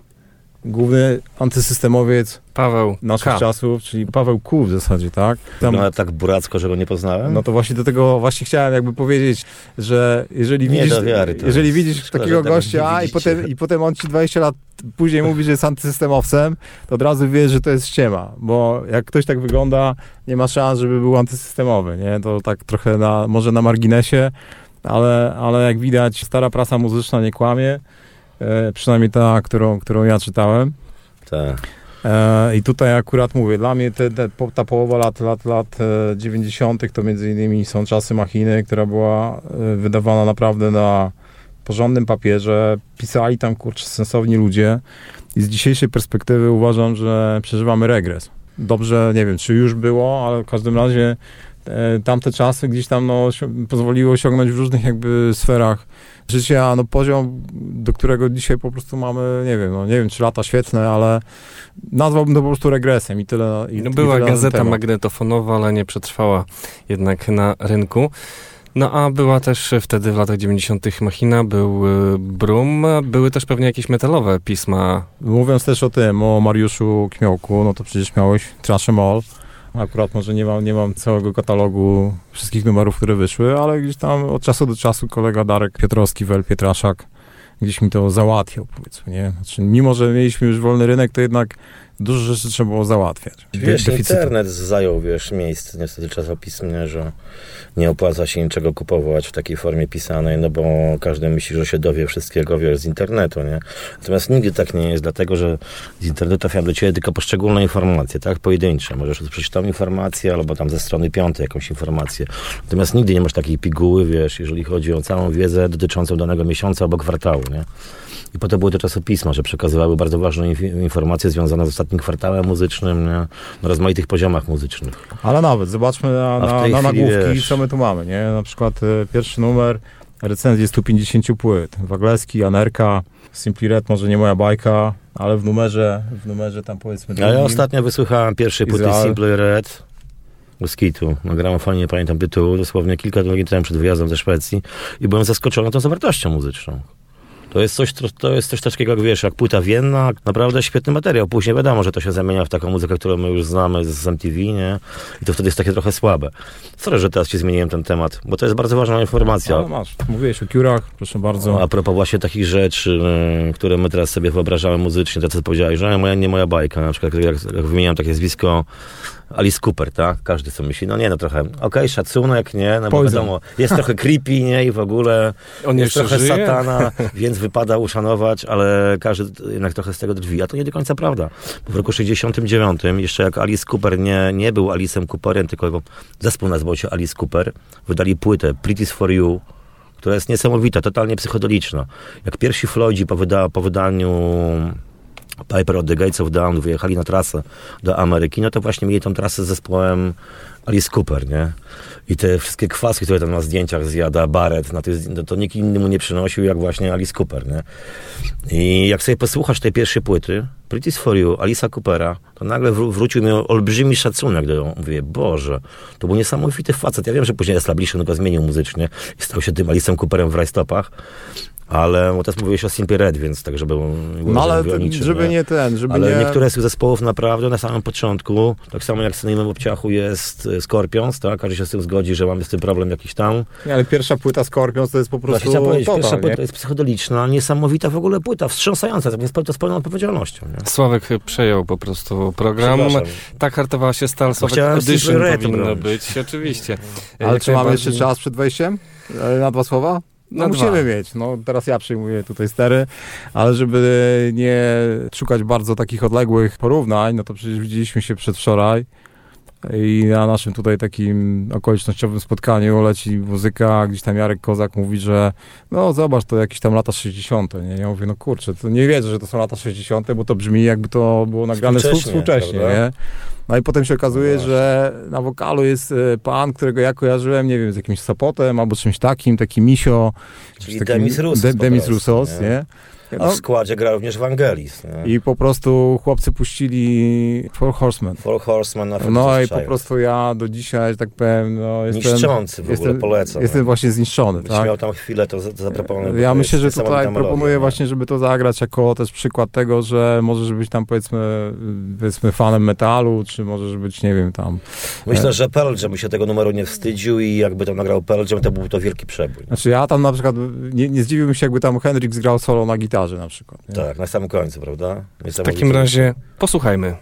Główny antysystemowiec Paweł naszych K. czasów, czyli Paweł Ku w zasadzie, tak? Tam, No tak buracko, że go nie poznałem? no to właśnie do tego właśnie chciałem jakby powiedzieć, że jeżeli Nie widzisz, jeżeli widzisz Szkoda, takiego gościa i, potem, i potem on ci 20 lat później mówi, że jest antysystemowcem, to od razu wiesz, że to jest ściema, bo jak ktoś tak wygląda, nie ma szans, żeby był antysystemowy, nie? To tak trochę na, może na marginesie, ale, ale jak widać, stara prasa muzyczna nie kłamie, e, przynajmniej ta, którą, którą ja czytałem. Tak. E, I tutaj akurat mówię, dla mnie te, te, ta połowa lat, lat, lat e, 90. to między innymi są czasy machiny, która była e, wydawana naprawdę na porządnym papierze. Pisali tam kurczę sensowni ludzie i z dzisiejszej perspektywy uważam, że przeżywamy regres. Dobrze, nie wiem, czy już było, ale w każdym razie e, tamte czasy gdzieś tam no, pozwoliły osiągnąć w różnych jakby sferach życia, no poziom, do którego dzisiaj po prostu mamy, nie wiem, no nie wiem, czy lata świetne, ale nazwałbym to po prostu regresem i tyle. I, No i była tyle na ten gazeta magnetofonowa, ale nie przetrwała jednak na rynku. No a była też wtedy w latach 90. Machina, był y, Brum, były też pewnie jakieś metalowe pisma. Mówiąc też o tym, o Mariuszu Kmiołku, no to przecież miałeś Trash All. Akurat może nie mam, nie mam całego katalogu wszystkich numerów, które wyszły, ale gdzieś tam od czasu do czasu kolega Darek Piotrowski, Wel Pietraszak, gdzieś mi to załatwiał, powiedzmy, nie? Znaczy, mimo, że mieliśmy już wolny rynek, to jednak dużo rzeczy trzeba było załatwiać. Wiesz, De- deficytu. internet zajął, wiesz, miejsce niestety czasopismie, że nie opłaca się niczego kupować w takiej formie pisanej, no bo każdy myśli, że się dowie wszystkiego, wiesz, z internetu, nie? Natomiast nigdy tak nie jest, dlatego, że z internetu trafiają do ciebie tylko poszczególne informacje, tak? Pojedyncze. Możesz usłyszeć tą informację, albo tam ze strony piątej jakąś informację. Natomiast nigdy nie masz takiej piguły, wiesz, jeżeli chodzi o całą wiedzę dotyczącą danego miesiąca albo kwartału, nie? I po to były te czasopisma, że przekazywały bardzo ważne inf- informacje związane z ostatnim kwartałem muzycznym, nie? na rozmaitych poziomach muzycznych. Ale nawet, zobaczmy na, na, na nagłówki, wiesz- co my tu mamy, nie? Na przykład e, pierwszy numer, recenzję 150 płyt. Wagleski, Anerka, Simply Red może nie moja bajka, ale w numerze, w numerze tam powiedzmy A ja drugim. ostatnio wysłuchałem pierwszej płyty Izrael. Simple Red Moskitu. Na gramofonie nie pamiętam tytułu, dosłownie kilka dni temu przed wyjazdem ze Szwecji i byłem zaskoczony tą zawartością muzyczną. To jest coś, to jest coś takiego, jak wiesz, jak płyta vienna, naprawdę świetny materiał. Później wiadomo, że to się zamienia w taką muzykę, którą my już znamy z MTV, nie? I to wtedy jest takie trochę słabe. Sorry, że teraz ci zmieniłem ten temat, bo to jest bardzo ważna informacja. Ale masz, mówiłeś o Curach, proszę bardzo. A propos właśnie takich rzeczy, e, które my teraz sobie wyobrażamy muzycznie, to co powiedziałeś, że moja, nie moja bajka, na przykład jak, jak wymieniam takie nazwisko Alice Cooper, tak? Każdy co myśli, no nie, no trochę, okej, szacunek, nie, no bo Poison. wiadomo, jest trochę creepy, nie, i w ogóle On jest trochę żyje? satana, więc wypada uszanować, ale każdy jednak trochę z tego drwi, a to nie do końca prawda. Bo w roku 69, jeszcze jak Alice Cooper nie, nie był Alice'em Cooperem, tylko zespół nazywał się Alice Cooper, wydali płytę Pretty's for You, która jest niesamowita, totalnie psychodeliczna. Jak pierwsi Floydzi po, wyda, po wydaniu Piper od The Gates of Dawn wyjechali na trasę do Ameryki, no to właśnie mieli tą trasę z zespołem Alice Cooper, nie? I te wszystkie kwaski, które tam na zdjęciach zjada Barrett, na tych, no to nikt inny mu nie przynosił, jak właśnie Alice Cooper, nie? I jak sobie posłuchasz tej pierwszej płyty, Pretty's for You, Alisa Coopera, to nagle wró- wrócił mi olbrzymi szacunek do ją. Mówię, Boże, to był niesamowity facet. Ja wiem, że później Establishment go zmienił muzycznie i stał się tym Alisem Cooperem w rajstopach, ale bo teraz mówiłeś o Simply Red, więc tak, żeby... nie było, No ale ten, żeby nie ten, żeby ale nie... niektóre z tych zespołów naprawdę na samym początku, tak samo jak z Synem Obciachu jest e, Scorpions, tak? Każdy się z tym zgodzi, że mamy z tym problem jakiś tam. Nie, ale pierwsza płyta Scorpions to jest po prostu chciałem powiedzieć, total, pierwsza nie? płyta jest psychodeliczna, niesamowita w ogóle płyta, wstrząsająca, to jest to z pełną odpowiedzialnością. Nie? Sławek przejął po prostu program. Tak hartowała się Stal Sławek chciałem Edition powinno bronić. być, oczywiście. Ale Jak czy mamy jeszcze czas przed wejściem? E, Na dwa słowa? No Na musimy dwa. mieć. No teraz ja przyjmuję tutaj stery, ale żeby nie szukać bardzo takich odległych porównań, no to przecież widzieliśmy się przedwczoraj i na naszym tutaj takim okolicznościowym spotkaniu leci muzyka, gdzieś tam Jarek Kozak mówi, że no zobacz, to jakieś tam lata 60. Nie? Ja mówię, no kurczę, to nie wierzę, że to są lata 60., bo to brzmi jakby to było nagrane Współcześnie, współcześnie, nie? No i potem się okazuje, No że na wokalu jest e, pan, którego ja kojarzyłem, nie wiem, z jakimś Sopotem albo czymś takim, taki misio. Czyli z takim- Demis Roussos De, Demis nie? nie? No, w składzie gra również Vangelis. Nie? I po prostu chłopcy puścili Four Horsemen. Four Horsemen na No i po prostu ja do dzisiaj, tak powiem, no jestem... Niszczący w ogóle, jestem, polecam. Jestem właśnie zniszczony, Byś tak? miał tam chwilę, to, za- to zaproponuję. Ja myślę, że tutaj proponuję nie? właśnie, żeby to zagrać jako też przykład tego, że możesz być tam powiedzmy, powiedzmy fanem metalu, czy możesz być, nie wiem, tam... Myślę, że Pearl Jam by się tego numeru nie wstydził i jakby to nagrał Pearl Jam, to byłby to wielki przebój. Znaczy ja tam na przykład, nie, nie zdziwiłbym się, jakby tam Hendrix grał solo na gitarze na przykład. Nie? Tak, na samym końcu, prawda? W takim razie posłuchajmy.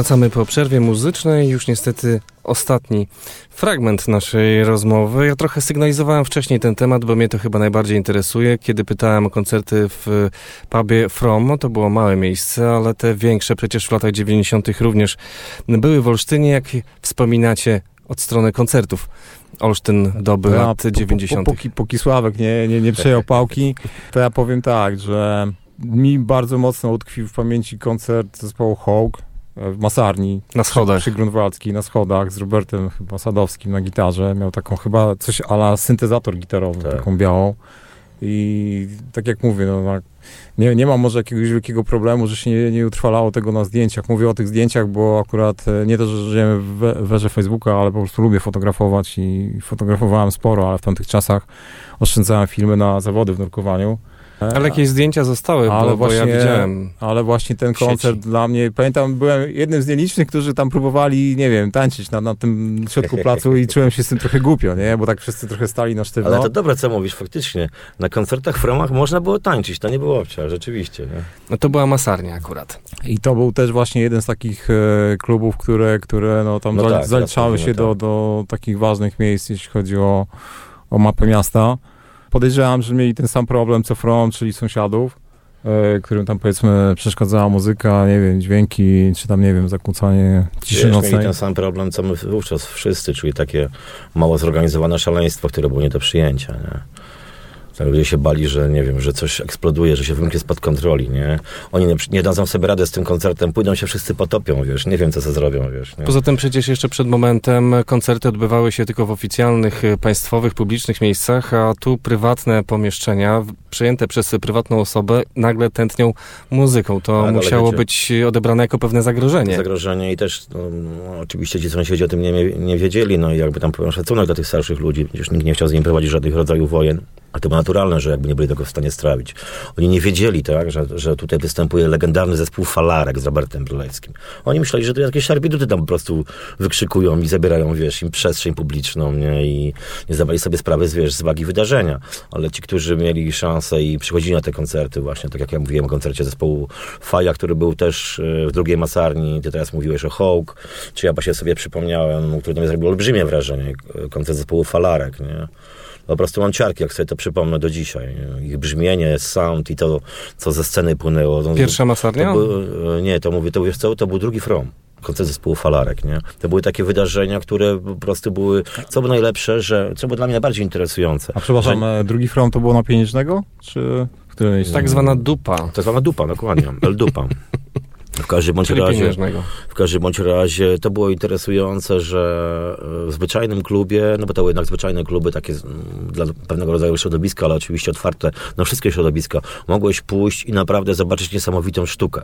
Wracamy po przerwie muzycznej, już niestety ostatni fragment naszej rozmowy. Ja trochę sygnalizowałem wcześniej ten temat, bo mnie to chyba najbardziej interesuje. Kiedy pytałem o koncerty w pubie From, to było małe miejsce, ale te większe przecież w latach 90. również były w Olsztynie. Jak wspominacie od strony koncertów? Olsztyn doby Ja lat po- po- 90. po- Póki, póki Sławek nie, nie, nie przejął pałki, to ja powiem tak, że mi bardzo mocno utkwił w pamięci koncert zespołu Hawk w Masarni. Na schodach. Przy, przy Grunwaldzkiej, na schodach z Robertem chyba Sadowskim na gitarze. Miał taką chyba coś ala syntezator gitarowy, Tak. taką białą. I tak jak mówię, no, nie, nie mam może jakiegoś wielkiego problemu, że się nie, nie utrwalało tego na zdjęciach. Mówię o tych zdjęciach, bo akurat e, nie to, że żyjemy w we- w erze Facebooka, ale po prostu lubię fotografować i fotografowałem sporo, ale w tamtych czasach oszczędzałem filmy na zawody w nurkowaniu. E, Ale jakieś zdjęcia zostały, Ale bo, bo ja właśnie- widziałem. ale właśnie ten koncert dla mnie, pamiętam, byłem jednym z nielicznych, którzy tam próbowali, nie wiem, tańczyć na, na tym środku placu i czułem się z tym trochę głupio, nie? Bo tak wszyscy trochę stali na sztywno. Ale to dobre, co mówisz, faktycznie. Na koncertach w Romach można było tańczyć, to nie było obcia, rzeczywiście. Nie? No to była masarnia akurat. I to był też właśnie jeden z takich e, klubów, które, które no, tam No tak, zaliczały się do, tak. do takich ważnych miejsc, jeśli chodzi o, o mapę miasta. Podejrzewam, że mieli ten sam problem co From, czyli sąsiadów, e, którym tam powiedzmy przeszkadzała muzyka, nie wiem, dźwięki, czy tam, nie wiem, zakłócanie ciszy Wiesz, mieli nocnej. ten sam problem, co my wówczas wszyscy, czyli takie mało zorganizowane szaleństwo, które było nie do przyjęcia. Nie? Ludzie się bali, że nie wiem, że coś eksploduje, że się wymknie spod kontroli, nie? Oni nie, nie dadzą sobie radę z tym koncertem, pójdą się wszyscy potopią, wiesz, nie wiem, co ze zrobią, wiesz. Nie? Poza tym przecież jeszcze przed momentem koncerty odbywały się tylko w oficjalnych, e, państwowych, publicznych miejscach, a tu prywatne pomieszczenia przejęte przez prywatną osobę nagle tętnią muzyką. To Tak, musiało wiecie- być odebrane jako pewne zagrożenie. zagrożenie i też no, no, oczywiście ci sąsiedzi o tym nie, nie wiedzieli, no i jakby tam pełen szacunek dla tych starszych ludzi, przecież nikt nie chciał z nimi prowadzić żadnych rodzajów wojen, a to było naturalne, że jakby nie byli tego w stanie strawić. Oni nie wiedzieli, tak, że, że tutaj występuje legendarny zespół Falarek z Robertem Brylewskim. Oni myśleli, że to jakieś arbiduty tam po prostu wykrzykują i zabierają, wiesz, im przestrzeń publiczną, nie, i nie zdawali sobie sprawy z, wiesz, z wagi wydarzenia. Ale ci, którzy mieli szansę i przychodzili na te koncerty właśnie, tak jak ja mówiłem o koncercie zespołu Faja, który był też e, w drugiej masarni, ty teraz mówiłeś o Hawk, czy ja właśnie sobie przypomniałem, który na mnie zrobił olbrzymie wrażenie, e, koncert zespołu Falarek, nie? Po prostu mam ciarki, jak sobie to przypomnę do dzisiaj. Ich brzmienie, sound i to, co ze sceny płynęło. No, Pierwsza masarnia? to był, e, nie, to mówię, to wiesz co, to był drugi From. Koncert zespołu Falarek, nie? To były takie wydarzenia, które po prostu były, co było najlepsze, że, co było dla mnie najbardziej interesujące. A przepraszam, że, e, drugi front to było na Pieniężnego? Czy? Tak zwana dupa, to jest zwana dupa, dokładnie, El Dupa. W każdym bądź czyli razie, pieniężnego. w każdym bądź razie to było interesujące, że e, w zwyczajnym klubie, no bo to były jednak zwyczajne kluby takie dla pewnego rodzaju środowiska, ale oczywiście otwarte na wszystkie środowiska, mogłeś pójść i naprawdę zobaczyć niesamowitą sztukę.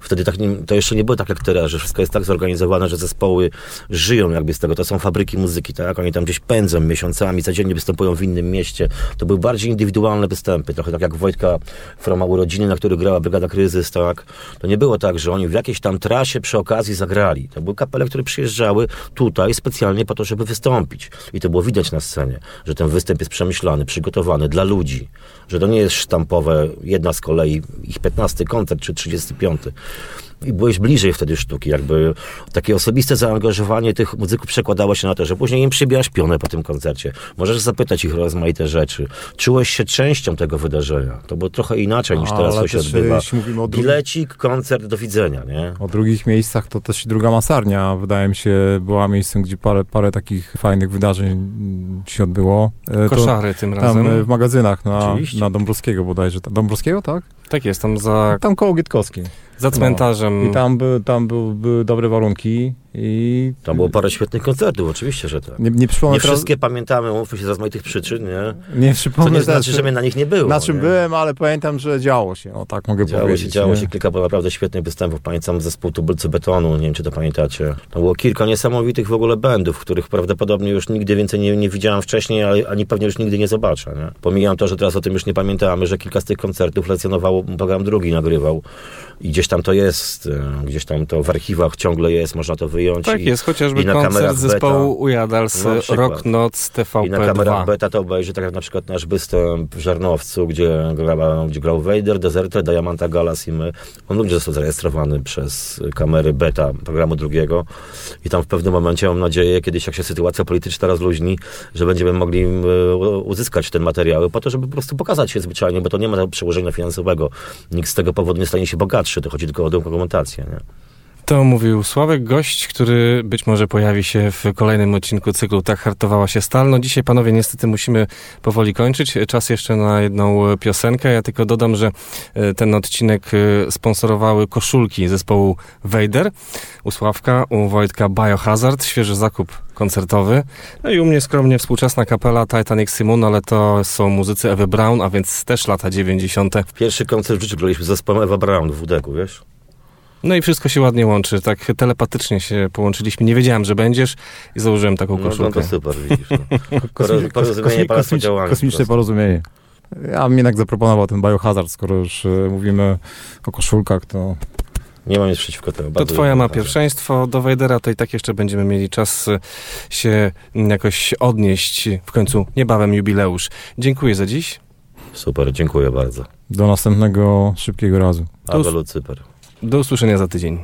Wtedy tak nie, to jeszcze nie było tak jak teraz, że wszystko jest tak zorganizowane, że zespoły żyją jakby z tego. To są fabryki muzyki, tak? Oni tam gdzieś pędzą miesiącami, codziennie występują w innym mieście. To były bardziej indywidualne występy, trochę tak jak Wojtka Froma urodziny, na których grała Brygada Kryzys, tak? To nie było tak, że oni w jakiejś tam trasie przy okazji zagrali. To były kapele, które przyjeżdżały tutaj specjalnie po to, żeby wystąpić. I to było widać na scenie, że ten występ jest przemyślany, przygotowany dla ludzi. Że to nie jest sztampowe, jedna z kolei, ich 15 koncert czy 35. I byłeś bliżej wtedy sztuki, jakby takie osobiste zaangażowanie tych muzyków przekładało się na to, że później im przybijasz pionę po tym koncercie. Możesz zapytać ich o rozmaite rzeczy. Czułeś się częścią tego wydarzenia. To było trochę inaczej niż teraz Ale to się też, odbywa. jeśli mówimy o drugim- Bilecik, koncert, do widzenia, nie? O drugich miejscach to też druga masarnia, wydaje mi się, była miejscem, gdzie parę, parę takich fajnych wydarzeń się odbyło. E, to Koszary tym Tam razem. e, w magazynach na, Oczywiście. na Dąbrowskiego bodajże. Dąbrowskiego, tak? Tak jest, tam za, Tam koło Gietkowskiej. Za cmentarzem. I tam, by, tam był, były dobre warunki i... Tam było parę świetnych koncertów, oczywiście, że tak. Nie, nie Nie teraz, wszystkie pamiętamy, mówmy się z rozmaitych przyczyn, nie? nie To przypomnę nie teraz, znaczy, że mnie na nich nie było. na czym nie? byłem, ale pamiętam, że działo się. O tak mogę Działo powiedzieć. się, działo nie? się kilka naprawdę świetnych występów. Pamiętam zespół Tubylcy Betonu, nie wiem czy to pamiętacie. To było kilka niesamowitych w ogóle bandów, których prawdopodobnie już nigdy więcej nie, nie widziałem wcześniej, ale ani pewnie już nigdy nie zobaczę. Nie? Pomijam to, że teraz o tym już nie pamiętamy, że kilka z tych koncertów lekcjonował program drugi, nagrywał i gdzieś tam to jest, e, gdzieś tam to w archiwach ciągle jest, można to wyjść wyjąć. Tak i, jest, chociażby i na koncert zespołu beta, Ujadals przykład. Rock Noc i na kamerach TVP2. beta to obejrzy, tak jak na przykład nasz występ w Żarnowcu, gdzie, grała, gdzie grał Vader, Deserter, Diamanta Galas i my. On również został zarejestrowany przez kamery beta programu drugiego i tam w pewnym momencie mam nadzieję, kiedyś jak się sytuacja polityczna rozluźni, że będziemy mogli e, uzyskać te materiały po to, żeby po prostu pokazać się zwyczajnie, bo to nie ma przełożenia finansowego. Nikt z tego powodu nie stanie się bogatszy, to chodzi tylko o dokumentację. Nie? To mówił Sławek, gość, który być może pojawi się w kolejnym odcinku cyklu Tak hartowała się stal. No dzisiaj, panowie, niestety musimy powoli kończyć. Czas jeszcze na jedną piosenkę. Ja tylko dodam, że e, ten odcinek e, sponsorowały koszulki zespołu Vader. U Sławka, u Wojtka Biohazard, świeży zakup koncertowy. No i u mnie skromnie współczesna kapela Titanic Simon, ale to są muzycy Ewy Brown, a więc też lata 90. Pierwszy koncert w życiu graliśmy z zespołem Ewa Brown w WDK-u, wiesz? No i wszystko się ładnie łączy. Tak telepatycznie się połączyliśmy. Nie wiedziałem, że będziesz i założyłem taką No, no koszulkę. to super, widzisz. No. Kosmi- Porozumienie, kosmi-. Kosmiczne po prostu. porozumienie. Ja bym jednak zaproponował ten biohazard, skoro już e, mówimy o koszulkach, to Nie mam nic przeciwko temu. To twoja ma pierwszeństwo. Do Wejdera to i tak jeszcze będziemy mieli czas y, się jakoś odnieść. W końcu niebawem jubileusz. Dziękuję za dziś. Super, dziękuję bardzo. do następnego szybkiego razu. Awe Lucyper. Do usłyszenia za tydzień.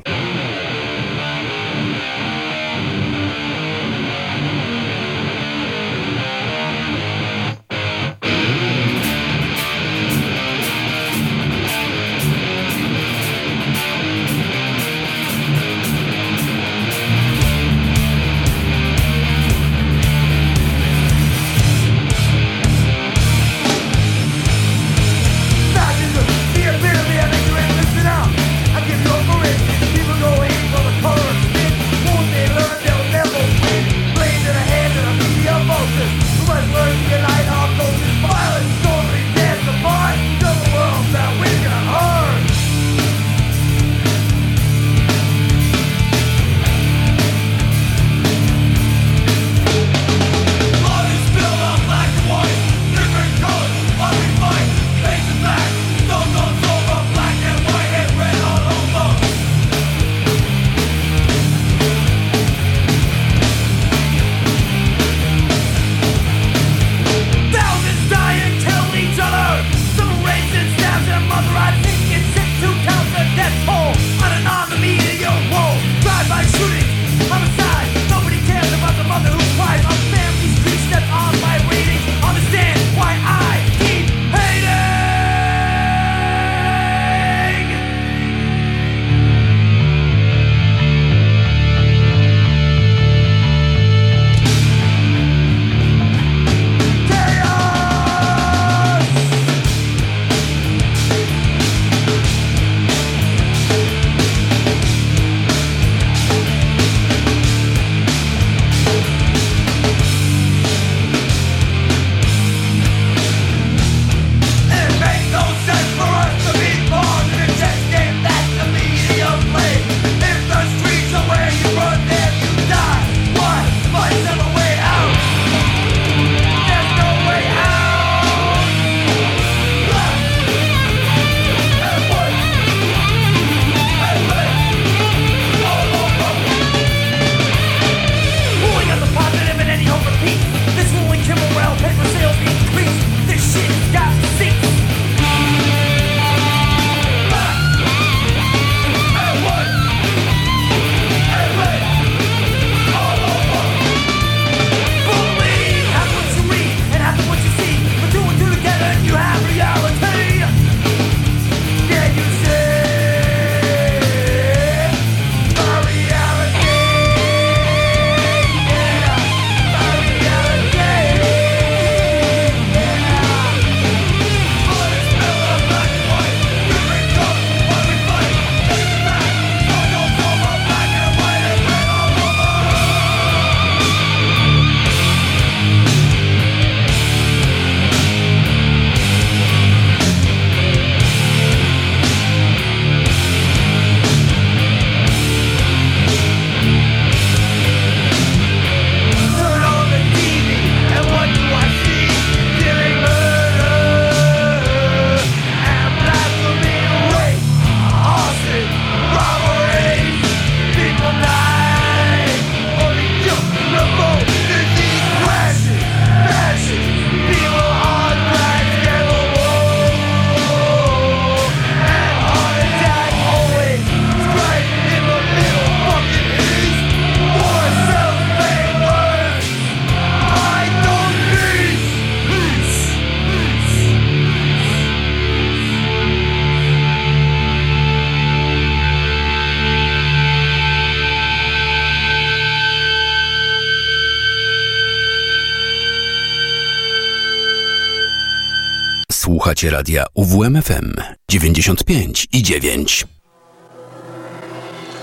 słuchacie radia UWMFM 95 i 9.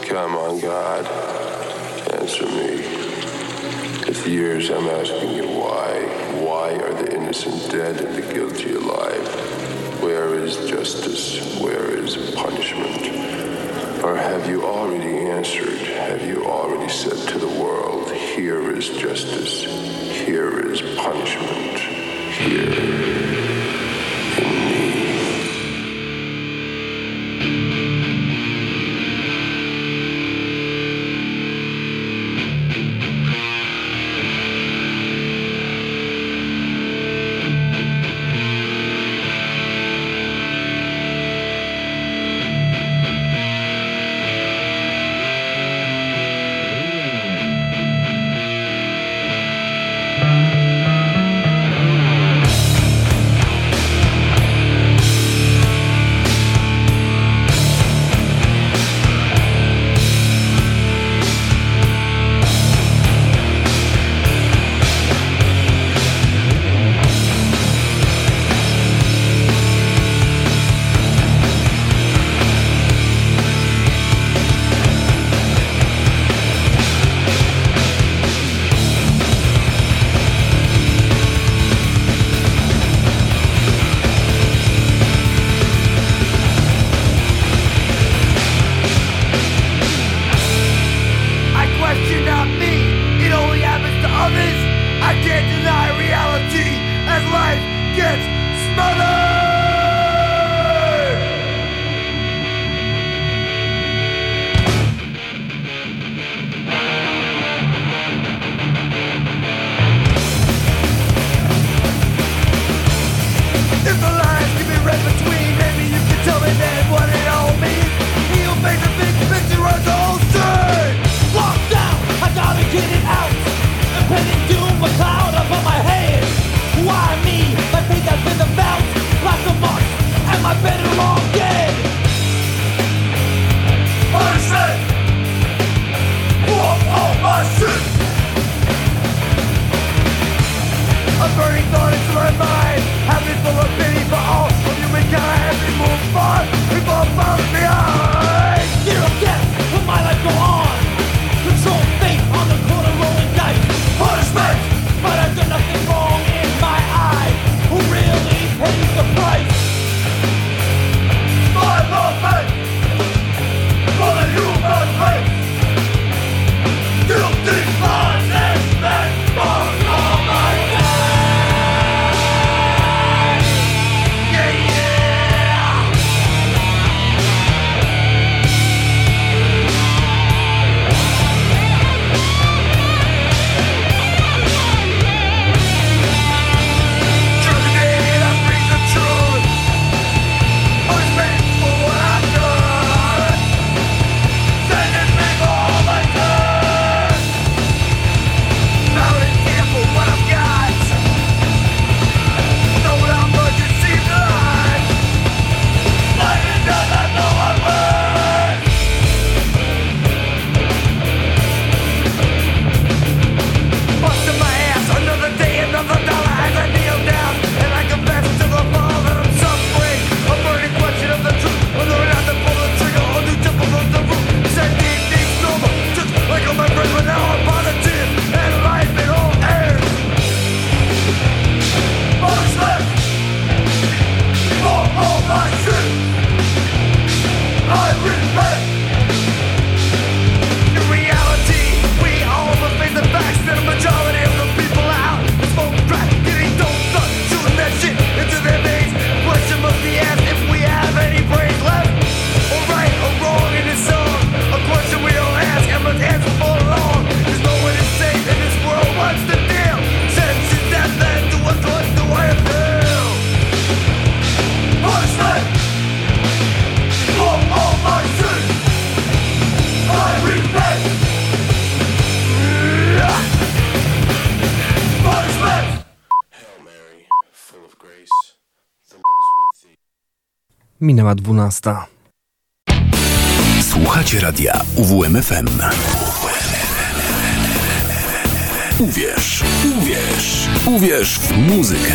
Come on, God, answer me. It's years I'm asking you why. Why are the innocent dead and the guilty alive? Where is justice? Where is punishment? Or have you already answered? Have you already said to the world, here is justice, here is punishment, here? minęła 12. Słuchacie radia UWMFM. Uwierz, uwierz, uwierz w muzykę.